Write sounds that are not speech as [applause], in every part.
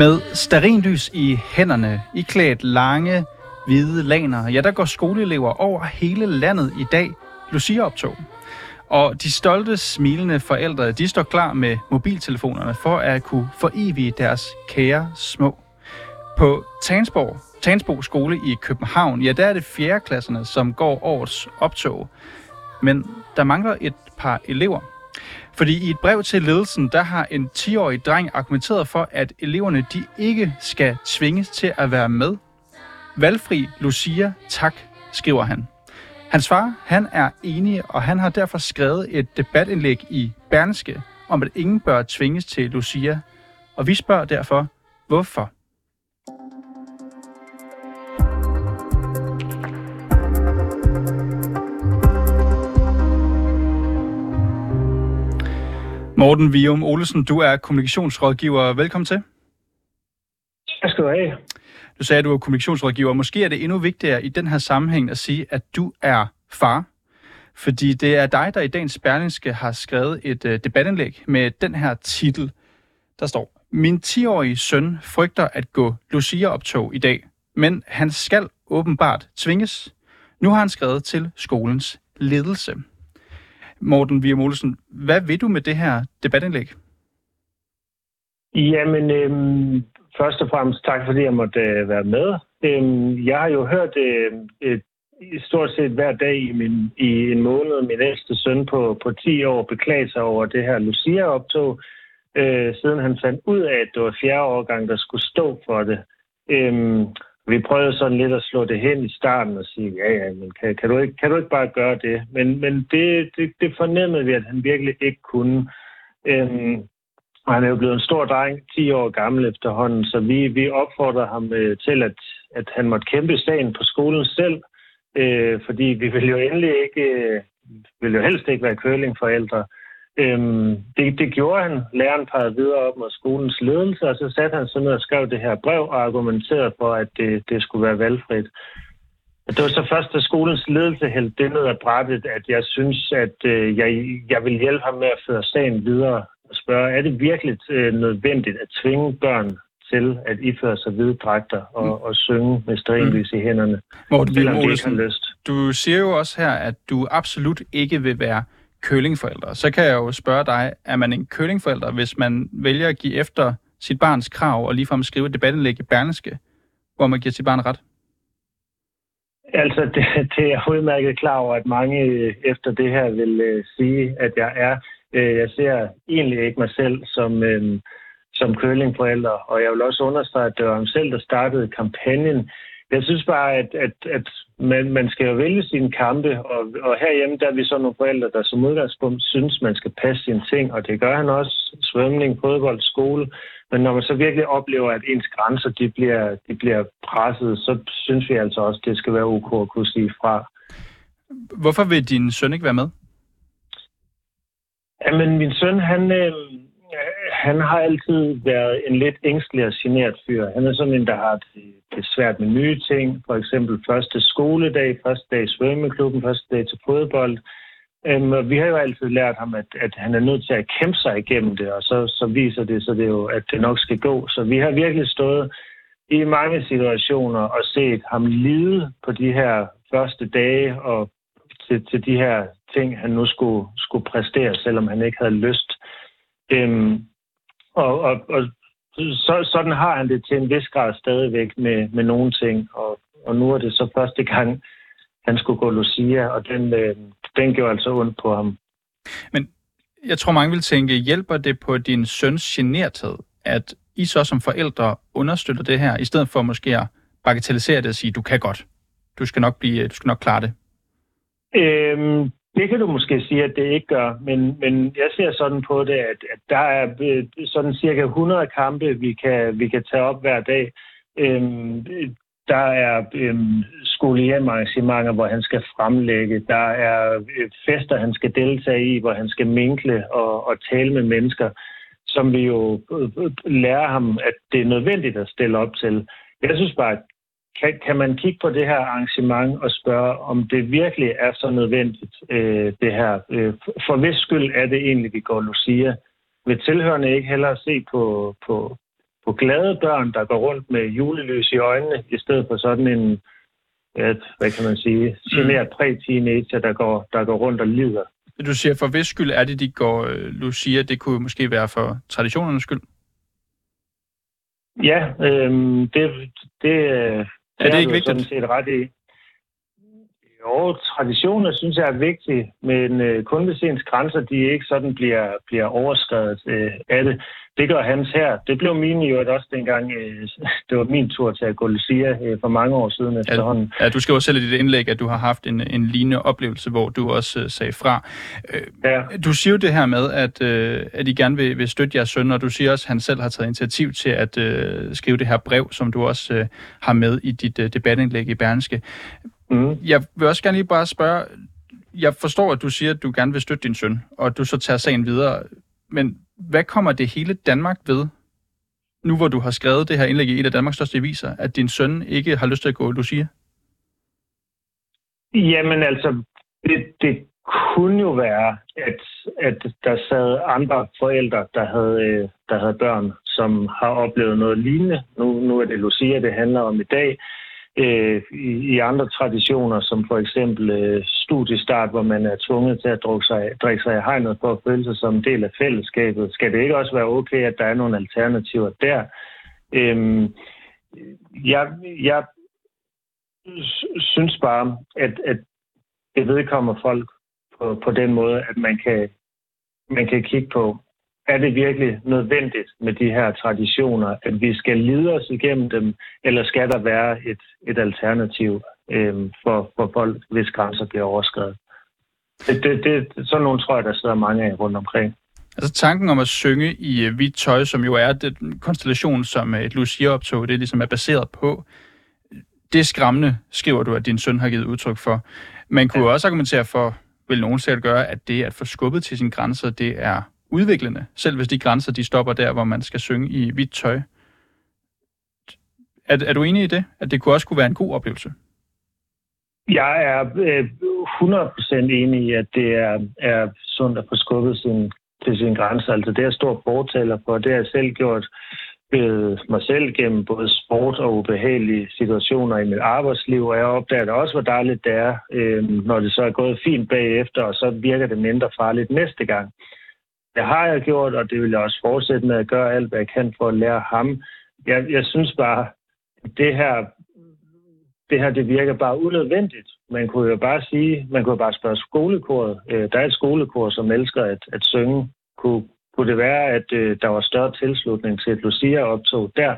Med starinlys i hænderne, iklædt lange, hvide laner, ja, der går skoleelever over hele landet i dag Lucia-optog. Og de stolte, smilende forældre, de står klar med mobiltelefonerne for at kunne forevige deres kære små. På Tansborg, Tansborg skole i København, ja, der er det fjerde klasserne, som går årets optog. Men der mangler et par elever. Fordi i et brev til ledelsen, der har en 10-årig dreng argumenteret for, at eleverne de ikke skal tvinges til at være med. Valgfri Lucia, tak, skriver han. Hans far, han er enig, og han har derfor skrevet et debatindlæg i Berneske om, at ingen bør tvinges til Lucia. Og vi spørger derfor, hvorfor? Morten Vium Olesen, du er kommunikationsrådgiver. Velkommen til. Tak skal du have. Du sagde, at du er kommunikationsrådgiver. Måske er det endnu vigtigere i den her sammenhæng at sige, at du er far. Fordi det er dig, der i dagens Berlingske har skrevet et uh, debatindlæg med den her titel. Der står, Min 10-årige søn frygter at gå Lucia-optog i dag, men han skal åbenbart tvinges. Nu har han skrevet til skolens ledelse. Morten Vier Olsen, hvad vil du med det her debatindlæg? Jamen, øhm, først og fremmest tak, fordi jeg måtte øh, være med. Øhm, jeg har jo hørt øh, et, stort set hver dag i, min, i en måned min ældste søn på, på 10 år beklage sig over det her Lucia-optog, øh, siden han fandt ud af, at det var fjerde årgang, der skulle stå for det. Øhm, vi prøvede sådan lidt at slå det hen i starten og sige, ja, ja, men kan, kan, du, ikke, kan du ikke bare gøre det? Men, men det, det, det fornemmede vi, at han virkelig ikke kunne. Øhm, og han er jo blevet en stor dreng, 10 år gammel efterhånden, så vi, vi opfordrer ham øh, til, at, at han måtte kæmpe sagen på skolen selv, øh, fordi vi vil jo endelig ikke, øh, vil jo helst ikke være curlingforældre. Øhm, det, det gjorde han. Læreren pegede videre op mod skolens ledelse, og så satte han sig ned og skrev det her brev og argumenterede for, at det, det skulle være valgfrit. Det var så først, da skolens ledelse hældte det ned af brættet, at jeg synes, at øh, jeg, jeg vil hjælpe ham med at føre sagen videre og spørge, er det virkelig øh, nødvendigt at tvinge børn til at iføre sig hvide dragter og, mm. og synge med strinlys mm. i hænderne, Morten selvom de ikke har lyst. Du siger jo også her, at du absolut ikke vil være kølingforældre. Så kan jeg jo spørge dig, er man en kølingforælder, hvis man vælger at give efter sit barns krav og ligefrem skrive et debatindlæg i Berlingske, hvor man giver sit barn ret? Altså, det, det er jeg udmærket klar over, at mange øh, efter det her vil øh, sige, at jeg er. Øh, jeg ser egentlig ikke mig selv som, øh, som kølingforælder, og jeg vil også understrege, at det var ham selv, der startede kampagnen. Jeg synes bare, at, at, at man, man skal jo vælge sine kampe, og, og herhjemme der er vi så nogle forældre, der som udgangspunkt synes, man skal passe sine ting, og det gør han også. Svømning, fodbold, skole. Men når man så virkelig oplever, at ens grænser de bliver, de bliver presset, så synes vi altså også, at det skal være ok at kunne sige fra. Hvorfor vil din søn ikke være med? Jamen, min søn, han, øh, han har altid været en lidt ængstelig og generet fyr. Han er sådan en, der har det, det svært med nye ting. For eksempel første skoledag, første dag i svømmeklubben, første dag til fodbold. Um, vi har jo altid lært ham, at, at han er nødt til at kæmpe sig igennem det, og så, så viser det sig det jo, at det nok skal gå. Så vi har virkelig stået i mange situationer og set ham lide på de her første dage og til, til de her ting, han nu skulle, skulle præstere, selvom han ikke havde lyst. Øhm, og, og, og så, sådan har han det til en vis grad stadigvæk med, med nogle ting. Og, og nu er det så første gang, han skulle gå Lucia, og den, øh, den gjorde altså ondt på ham. Men jeg tror, mange vil tænke, hjælper det på din søns generthed, at I så som forældre understøtter det her, i stedet for måske at bagatellisere det og sige, du kan godt. Du skal nok, blive, du skal nok klare det. Øhm, det kan du måske sige, at det ikke gør, men, men jeg ser sådan på det, at, at der er øh, sådan cirka 100 kampe, vi kan, vi kan tage op hver dag. Øhm, der er øhm, skolehjemarrangementer, hvor han skal fremlægge. Der er øh, fester, han skal deltage i, hvor han skal minkle og, og tale med mennesker, som vi jo øh, lærer ham, at det er nødvendigt at stille op til. Jeg synes bare, at kan, kan man kigge på det her arrangement og spørge, om det virkelig er så nødvendigt, øh, det her? Øh, for hvis skyld er det egentlig, vi går Lucia? Vil tilhørende ikke hellere se på, på, på glade børn, der går rundt med julelys i øjnene, i stedet for sådan en, et, hvad kan man sige, generet præ-teenager, der går, der går rundt og lider. Du siger, for hvis skyld er det, de går øh, Lucia? Det kunne måske være for traditionernes skyld? Ja, øhm, det, det, er det ikke vigtigt? sådan set ret i. Jo, traditioner synes jeg er vigtige, men øh, kun hvis ens grænser de ikke sådan bliver, bliver overskrevet øh, af det. Det gør hans her. Det blev min jo også dengang, øh, [laughs] det var min tur til at gå Lucia øh, for mange år siden efterhånden. Ja, du skriver selv i dit indlæg, at du har haft en, en lignende oplevelse, hvor du også øh, sagde fra. Øh, ja. Du siger jo det her med, at, øh, at I gerne vil, vil støtte jeres søn, og du siger også, at han selv har taget initiativ til at øh, skrive det her brev, som du også øh, har med i dit øh, debatindlæg i Berlingske. Mm. Jeg vil også gerne lige bare spørge, jeg forstår, at du siger, at du gerne vil støtte din søn, og at du så tager sagen videre, men hvad kommer det hele Danmark ved, nu hvor du har skrevet det her indlæg i et af Danmarks største aviser, at din søn ikke har lyst til at gå Lucia? Jamen altså, det, det kunne jo være, at, at der sad andre forældre, der havde, der havde børn, som har oplevet noget lignende. Nu, nu er det Lucia, det handler om i dag øh, i, i andre traditioner, som for eksempel øh, studiestart, hvor man er tvunget til at drikke sig, drikke sig i hegnet for at føle sig som en del af fællesskabet. Skal det ikke også være okay, at der er nogle alternativer der? Øh, jeg, jeg synes bare, at, at det vedkommer folk på, på den måde, at man kan, man kan kigge på, er det virkelig nødvendigt med de her traditioner, at vi skal lide os igennem dem, eller skal der være et, et alternativ øh, for, for folk, hvis grænser bliver overskrevet? Det, det, det, sådan nogle tror jeg, der sidder mange af rundt omkring. Altså tanken om at synge i uh, hvidt tøj, som jo er den konstellation, som uh, et Lucia-optog, det ligesom er baseret på, det er skræmmende, skriver du, at din søn har givet udtryk for. Man kunne ja. også argumentere for, vil nogen sikkert gøre, at det at få skubbet til sine grænser, det er udviklende, selv hvis de grænser de stopper der, hvor man skal synge i hvidt tøj. Er, er du enig i det, at det kunne også kunne være en god oplevelse? Jeg er øh, 100% enig i, at det er, er sundt at få skubbet sin, til sin grænse. Altså det er jeg stor fortaler for. Det har jeg selv gjort ved mig selv gennem både sport og ubehagelige situationer i mit arbejdsliv, og jeg opdager også, hvor dejligt det er, øh, når det så er gået fint bagefter, og så virker det mindre farligt næste gang. Det har jeg gjort, og det vil jeg også fortsætte med at gøre alt, hvad jeg kan for at lære ham. Jeg, jeg synes bare, det her, det her det virker bare unødvendigt. Man kunne jo bare sige, man kunne bare spørge skolekoret. Øh, der er et skolekor, som elsker at, at synge. Kunne, kunne det være, at øh, der var større tilslutning til et Lucia-optog der?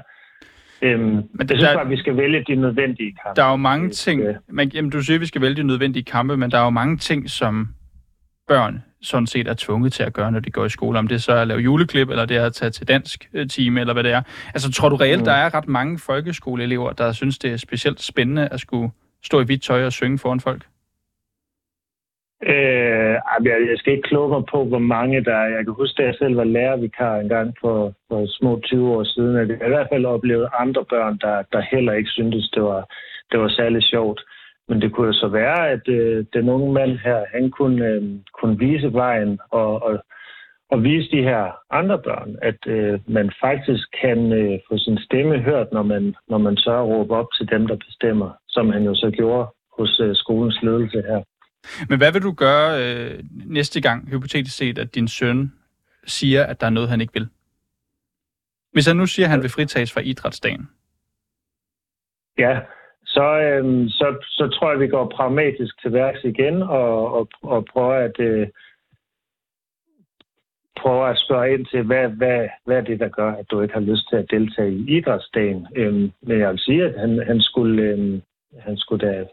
Øhm, men det, jeg synes bare, at vi skal vælge de nødvendige kampe. Der er jo mange ting, man, jamen, du siger, at vi skal vælge de nødvendige kampe, men der er jo mange ting, som børn sådan set er tvunget til at gøre, når de går i skole. Om det så er at lave juleklip, eller det er at tage til dansk øh, time, eller hvad det er. Altså, tror du reelt, mm. der er ret mange folkeskoleelever, der synes, det er specielt spændende at skulle stå i hvidt tøj og synge foran folk? Øh, jeg skal ikke kloge mig på, hvor mange der er. Jeg kan huske, at jeg selv var lærervikar en gang for, for små 20 år siden, at jeg i hvert fald oplevede andre børn, der, der heller ikke syntes, det var, det var særlig sjovt. Men det kunne jo så være, at øh, den unge mand her, han kunne, øh, kunne vise vejen og, og, og vise de her andre børn, at øh, man faktisk kan øh, få sin stemme hørt, når man, når man så råber op til dem, der bestemmer, som han jo så gjorde hos øh, skolens ledelse her. Men hvad vil du gøre øh, næste gang, hypotetisk set, at din søn siger, at der er noget, han ikke vil? Hvis han nu siger, at han vil fritages fra idrætsdagen. Ja, så, øhm, så, så tror jeg, vi går pragmatisk til værks igen og, og, og prøver at øh, prøver at spørge ind til, hvad, hvad, hvad er det, der gør, at du ikke har lyst til at deltage i idrætsdagen. Øhm, men jeg vil sige, at han, han skulle, øhm, han skulle da...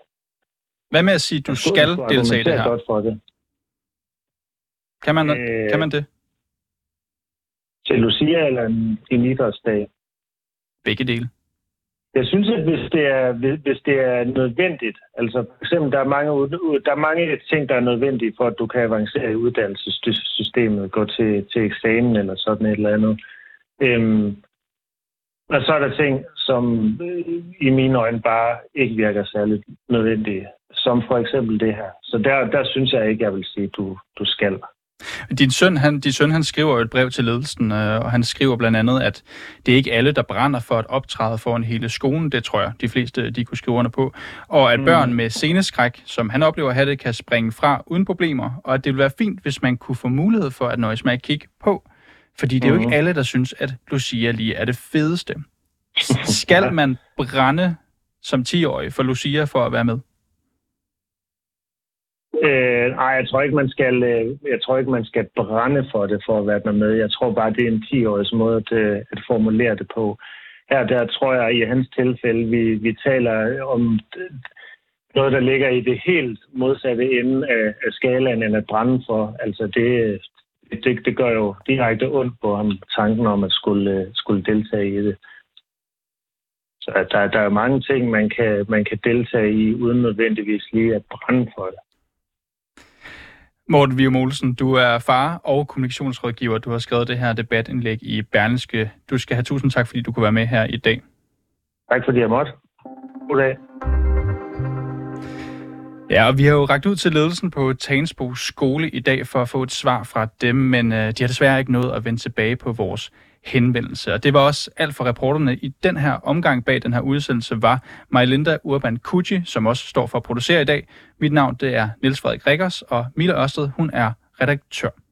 Hvad med at sige, at du skal deltage i det her? Godt for det. Kan man, øh, kan man det? Til Lucia eller en, en idrætsdag? Begge dele. Jeg synes, at hvis det er, hvis det er nødvendigt, altså for eksempel, der er, mange, der er mange ting, der er nødvendige for, at du kan avancere i uddannelsessystemet, gå til, til eksamen eller sådan et eller andet. Øhm, og så er der ting, som øh, i mine øjne bare ikke virker særligt nødvendige, som for eksempel det her. Så der, der synes jeg ikke, jeg vil sige, at du, du skal. Din søn, han, din søn, han skriver jo et brev til ledelsen, øh, og han skriver blandt andet, at det er ikke alle, der brænder for at optræde foran hele skolen. Det tror jeg, de fleste de kunne skrive under på. Og at mm. børn med sceneskræk, som han oplever at have det, kan springe fra uden problemer. Og at det ville være fint, hvis man kunne få mulighed for at nøjes med at kigge på. Fordi det er jo ikke mm. alle, der synes, at Lucia lige er det fedeste. [laughs] Skal man brænde som 10-årig for Lucia for at være med? Øh, nej, jeg tror ikke, man skal, øh, jeg tror ikke, man skal brænde for det for at være med. Jeg tror bare, det er en 10-års måde at, øh, at formulere det på. Her der tror jeg, i hans tilfælde, vi, vi taler om noget, der ligger i det helt modsatte ende af, af skalaen, end at brænde for. Altså det, det, det gør jo direkte ondt på ham, tanken om at skulle, øh, skulle deltage i det. Så der, der er mange ting, man kan, man kan deltage i, uden nødvendigvis lige at brænde for det. Morten Vium Olsen, du er far og kommunikationsrådgiver. Du har skrevet det her debatindlæg i Berlingske. Du skal have tusind tak, fordi du kunne være med her i dag. Tak fordi jeg måtte. Goddag. Ja, og vi har jo ragt ud til ledelsen på Tagensbo skole i dag for at få et svar fra dem, men øh, de har desværre ikke nået at vende tilbage på vores henvendelse. Og det var også alt for reporterne i den her omgang bag den her udsendelse var Majlinda Urban Kuji, som også står for at producere i dag. Mit navn det er Niels Frederik Rikkers, og Mille Ørsted, hun er redaktør.